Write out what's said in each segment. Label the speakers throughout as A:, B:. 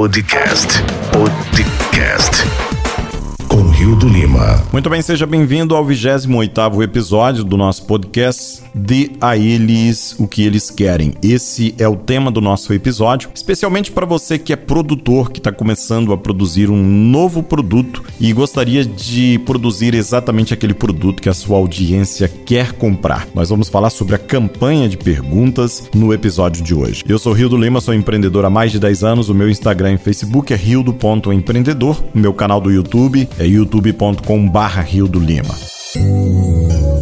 A: Podcast. Podcast. Com Rio do Lima.
B: Muito bem, seja bem-vindo ao 28º episódio do nosso podcast Dê a eles o que eles querem. Esse é o tema do nosso episódio, especialmente para você que é produtor, que está começando a produzir um novo produto e gostaria de produzir exatamente aquele produto que a sua audiência quer comprar. Nós vamos falar sobre a campanha de perguntas no episódio de hoje. Eu sou Rio do Lima, sou empreendedor há mais de 10 anos. O meu Instagram e Facebook é rio.empreendedor. O meu canal do YouTube é youtube.com/barra Rio do Lima.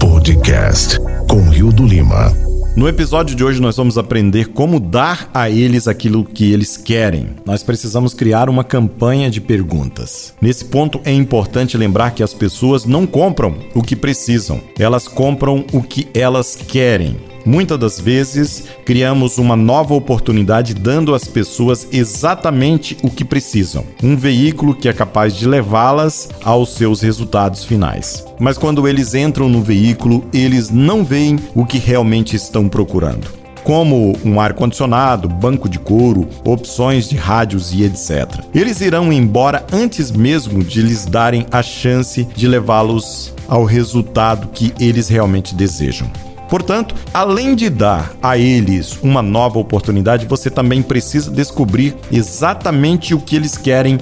A: Podcast com Rio do Lima.
B: No episódio de hoje, nós vamos aprender como dar a eles aquilo que eles querem. Nós precisamos criar uma campanha de perguntas. Nesse ponto, é importante lembrar que as pessoas não compram o que precisam, elas compram o que elas querem. Muitas das vezes, criamos uma nova oportunidade dando às pessoas exatamente o que precisam, um veículo que é capaz de levá-las aos seus resultados finais. Mas quando eles entram no veículo, eles não veem o que realmente estão procurando como um ar-condicionado, banco de couro, opções de rádios e etc. Eles irão embora antes mesmo de lhes darem a chance de levá-los ao resultado que eles realmente desejam. Portanto, além de dar a eles uma nova oportunidade, você também precisa descobrir exatamente o que eles querem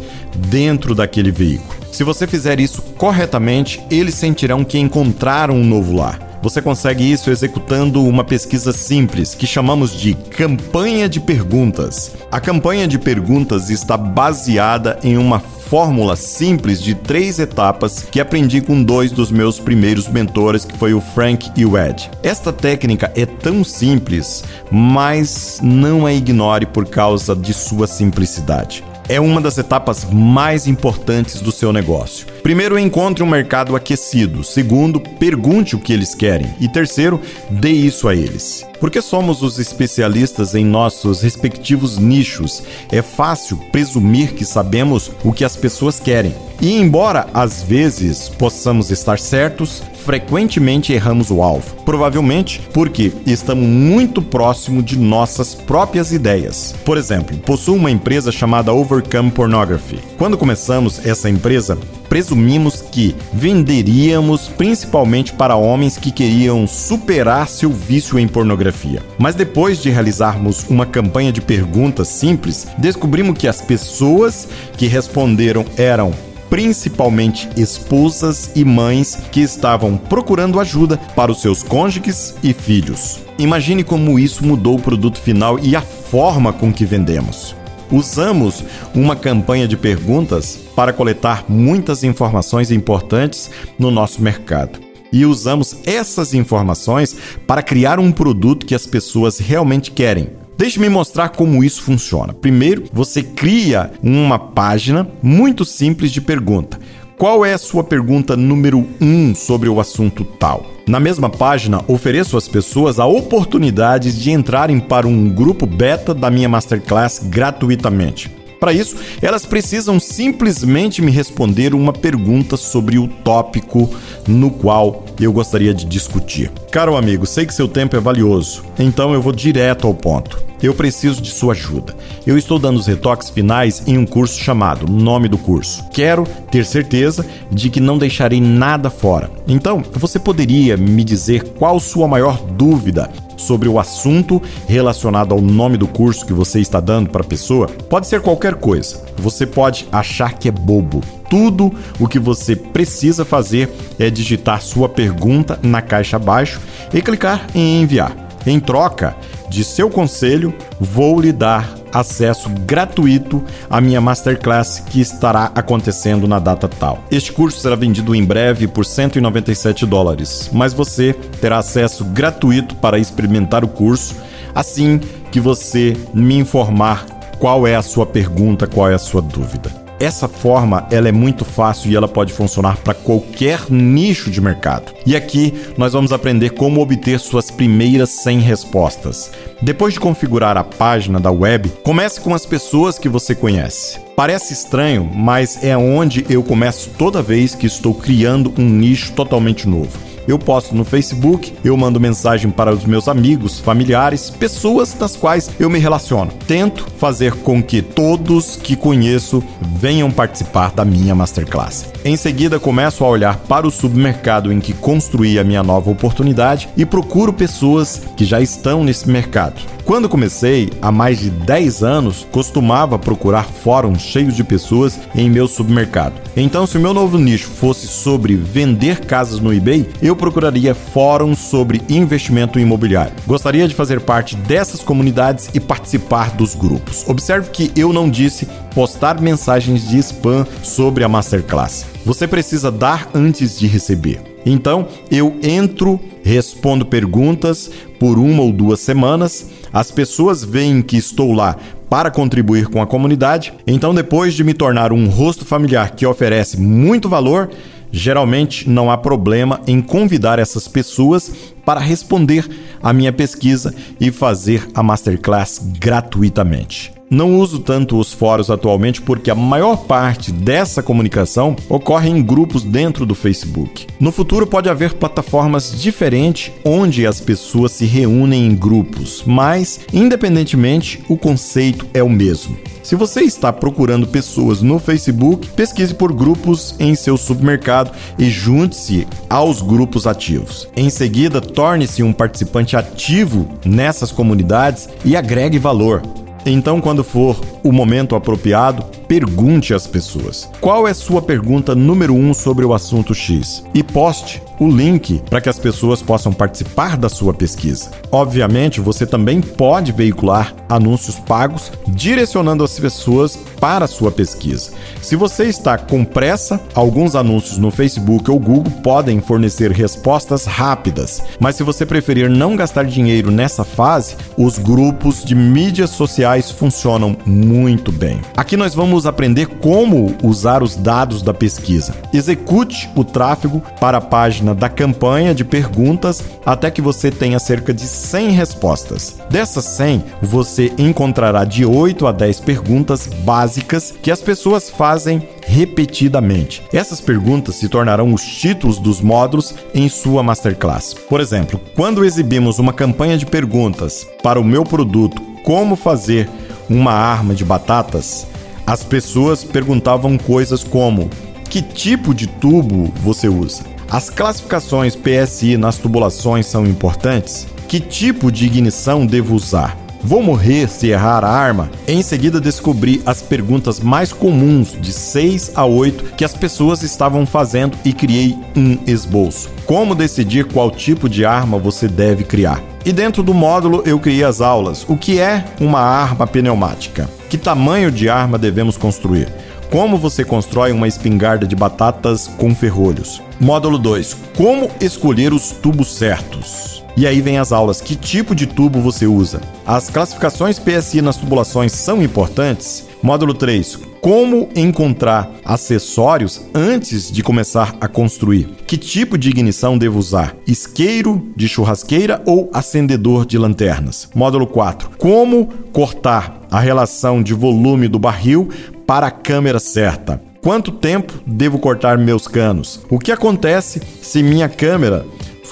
B: dentro daquele veículo. Se você fizer isso corretamente, eles sentirão que encontraram um novo lar. Você consegue isso executando uma pesquisa simples que chamamos de campanha de perguntas. A campanha de perguntas está baseada em uma fórmula simples de três etapas que aprendi com dois dos meus primeiros mentores, que foi o Frank e o Ed. Esta técnica é tão simples, mas não a ignore por causa de sua simplicidade é uma das etapas mais importantes do seu negócio. Primeiro, encontre um mercado aquecido. Segundo, pergunte o que eles querem. E terceiro, dê isso a eles. Porque somos os especialistas em nossos respectivos nichos, é fácil presumir que sabemos o que as pessoas querem. E embora às vezes possamos estar certos, frequentemente erramos o alvo. Provavelmente porque estamos muito próximo de nossas próprias ideias. Por exemplo, possuo uma empresa chamada Overcome Pornography. Quando começamos essa empresa, presumimos que venderíamos principalmente para homens que queriam superar seu vício em pornografia. Mas depois de realizarmos uma campanha de perguntas simples, descobrimos que as pessoas que responderam eram principalmente esposas e mães que estavam procurando ajuda para os seus cônjuges e filhos. Imagine como isso mudou o produto final e a forma com que vendemos. Usamos uma campanha de perguntas para coletar muitas informações importantes no nosso mercado. E usamos essas informações para criar um produto que as pessoas realmente querem. Deixe-me mostrar como isso funciona. Primeiro, você cria uma página muito simples de pergunta. Qual é a sua pergunta número 1 um sobre o assunto tal? Na mesma página, ofereço às pessoas a oportunidade de entrarem para um grupo beta da minha masterclass gratuitamente. Para isso, elas precisam simplesmente me responder uma pergunta sobre o tópico no qual eu gostaria de discutir. Caro amigo, sei que seu tempo é valioso, então eu vou direto ao ponto. Eu preciso de sua ajuda. Eu estou dando os retoques finais em um curso chamado Nome do Curso. Quero ter certeza de que não deixarei nada fora. Então, você poderia me dizer qual sua maior dúvida sobre o assunto relacionado ao nome do curso que você está dando para a pessoa? Pode ser qualquer coisa. Você pode achar que é bobo. Tudo o que você precisa fazer é digitar sua pergunta na caixa abaixo e clicar em enviar. Em troca de seu conselho, vou lhe dar acesso gratuito à minha masterclass que estará acontecendo na data tal. Este curso será vendido em breve por 197 dólares, mas você terá acesso gratuito para experimentar o curso assim que você me informar qual é a sua pergunta, qual é a sua dúvida. Essa forma ela é muito fácil e ela pode funcionar para qualquer nicho de mercado. E aqui nós vamos aprender como obter suas primeiras 100 respostas. Depois de configurar a página da web, comece com as pessoas que você conhece. Parece estranho, mas é onde eu começo toda vez que estou criando um nicho totalmente novo. Eu posto no Facebook, eu mando mensagem para os meus amigos, familiares, pessoas das quais eu me relaciono. Tento fazer com que todos que conheço venham participar da minha masterclass. Em seguida, começo a olhar para o submercado em que construí a minha nova oportunidade e procuro pessoas que já estão nesse mercado. Quando comecei, há mais de 10 anos, costumava procurar fóruns cheios de pessoas em meu submercado. Então, se o meu novo nicho fosse sobre vender casas no eBay, eu procuraria fóruns sobre investimento imobiliário. Gostaria de fazer parte dessas comunidades e participar dos grupos. Observe que eu não disse postar mensagens de spam sobre a masterclass. Você precisa dar antes de receber. Então, eu entro, respondo perguntas por uma ou duas semanas as pessoas veem que estou lá para contribuir com a comunidade, então depois de me tornar um rosto familiar que oferece muito valor, geralmente não há problema em convidar essas pessoas para responder à minha pesquisa e fazer a masterclass gratuitamente. Não uso tanto os fóruns atualmente porque a maior parte dessa comunicação ocorre em grupos dentro do Facebook. No futuro pode haver plataformas diferentes onde as pessoas se reúnem em grupos, mas independentemente o conceito é o mesmo. Se você está procurando pessoas no Facebook, pesquise por grupos em seu supermercado e junte-se aos grupos ativos. Em seguida, torne-se um participante ativo nessas comunidades e agregue valor. Então, quando for o momento apropriado, pergunte às pessoas: qual é sua pergunta número um sobre o assunto X? E poste o link para que as pessoas possam participar da sua pesquisa. Obviamente, você também pode veicular anúncios pagos direcionando as pessoas para a sua pesquisa. Se você está com pressa, alguns anúncios no Facebook ou Google podem fornecer respostas rápidas, mas se você preferir não gastar dinheiro nessa fase, os grupos de mídias sociais funcionam muito bem. Aqui nós vamos aprender como usar os dados da pesquisa. Execute o tráfego para a página página da campanha de perguntas até que você tenha cerca de 100 respostas. Dessas 100, você encontrará de 8 a 10 perguntas básicas que as pessoas fazem repetidamente. Essas perguntas se tornarão os títulos dos módulos em sua masterclass. Por exemplo, quando exibimos uma campanha de perguntas para o meu produto Como fazer uma arma de batatas, as pessoas perguntavam coisas como: que tipo de tubo você usa? As classificações PSI nas tubulações são importantes? Que tipo de ignição devo usar? Vou morrer se errar a arma? Em seguida, descobri as perguntas mais comuns, de 6 a 8, que as pessoas estavam fazendo e criei um esboço. Como decidir qual tipo de arma você deve criar? E dentro do módulo eu criei as aulas. O que é uma arma pneumática? Que tamanho de arma devemos construir? Como você constrói uma espingarda de batatas com ferrolhos? Módulo 2. Como escolher os tubos certos? E aí vem as aulas. Que tipo de tubo você usa? As classificações PSI nas tubulações são importantes? Módulo 3. Como encontrar acessórios antes de começar a construir? Que tipo de ignição devo usar? Isqueiro de churrasqueira ou acendedor de lanternas? Módulo 4. Como cortar a relação de volume do barril para a câmera certa? Quanto tempo devo cortar meus canos? O que acontece se minha câmera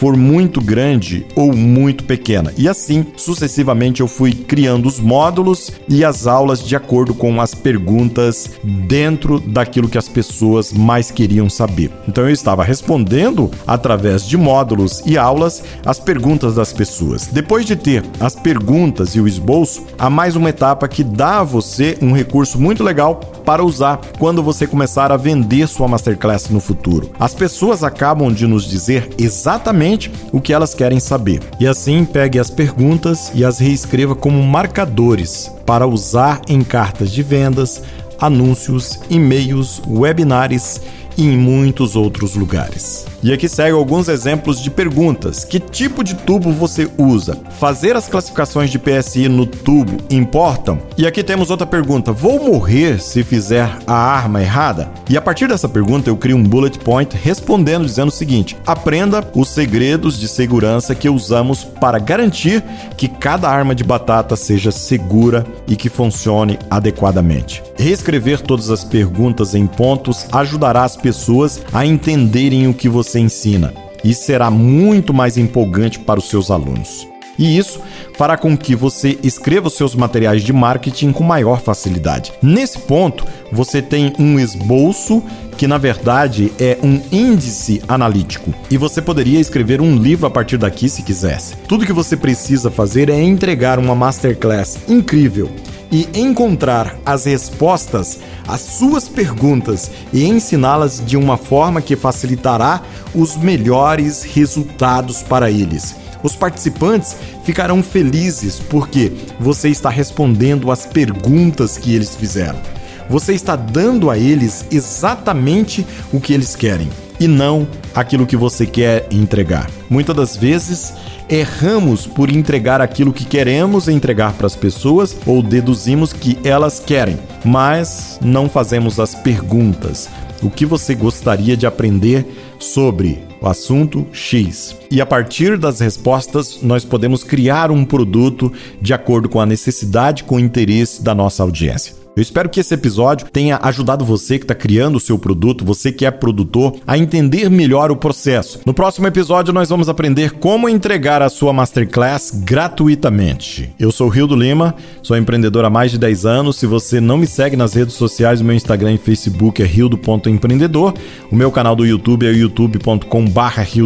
B: for muito grande ou muito pequena. E assim, sucessivamente, eu fui criando os módulos e as aulas de acordo com as perguntas dentro daquilo que as pessoas mais queriam saber. Então, eu estava respondendo através de módulos e aulas as perguntas das pessoas. Depois de ter as perguntas e o esboço, há mais uma etapa que dá a você um recurso muito legal para usar quando você começar a vender sua masterclass no futuro. As pessoas acabam de nos dizer exatamente exatamente o que elas querem saber. E assim, pegue as perguntas e as reescreva como marcadores para usar em cartas de vendas, anúncios, e-mails, webinários e em muitos outros lugares. E aqui segue alguns exemplos de perguntas. Que tipo de tubo você usa? Fazer as classificações de PSI no tubo importam? E aqui temos outra pergunta. Vou morrer se fizer a arma errada? E a partir dessa pergunta eu crio um bullet point respondendo dizendo o seguinte: aprenda os segredos de segurança que usamos para garantir que cada arma de batata seja segura e que funcione adequadamente. Reescrever todas as perguntas em pontos ajudará as pessoas a entenderem o que você ensina. e será muito mais empolgante para os seus alunos. E isso fará com que você escreva os seus materiais de marketing com maior facilidade. Nesse ponto, você tem um esboço que na verdade é um índice analítico. E você poderia escrever um livro a partir daqui se quisesse. Tudo que você precisa fazer é entregar uma masterclass incrível e encontrar as respostas às suas perguntas e ensiná-las de uma forma que facilitará os melhores resultados para eles. Os participantes ficarão felizes porque você está respondendo às perguntas que eles fizeram. Você está dando a eles exatamente o que eles querem e não aquilo que você quer entregar. Muitas das vezes erramos por entregar aquilo que queremos entregar para as pessoas ou deduzimos que elas querem, mas não fazemos as perguntas. O que você gostaria de aprender sobre o assunto X. E a partir das respostas, nós podemos criar um produto de acordo com a necessidade, com o interesse da nossa audiência. Eu espero que esse episódio tenha ajudado você que está criando o seu produto, você que é produtor, a entender melhor o processo. No próximo episódio, nós vamos aprender como entregar a sua masterclass gratuitamente. Eu sou o Rio do Lima, sou empreendedor há mais de 10 anos. Se você não me segue nas redes sociais, meu Instagram e Facebook é rio.empreendedor. O meu canal do YouTube é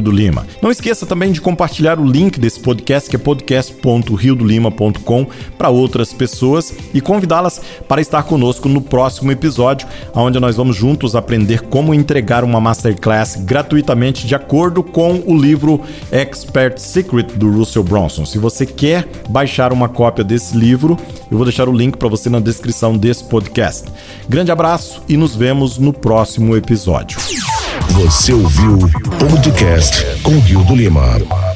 B: do Lima. Não esqueça também de compartilhar o link desse podcast, que é podcast.riodolima.com, para outras pessoas e convidá-las para estar estar conosco no próximo episódio, onde nós vamos juntos aprender como entregar uma masterclass gratuitamente de acordo com o livro Expert Secret do Russell Bronson. Se você quer baixar uma cópia desse livro, eu vou deixar o link para você na descrição desse podcast. Grande abraço e nos vemos no próximo episódio.
A: Você ouviu o podcast com Rio do Lima.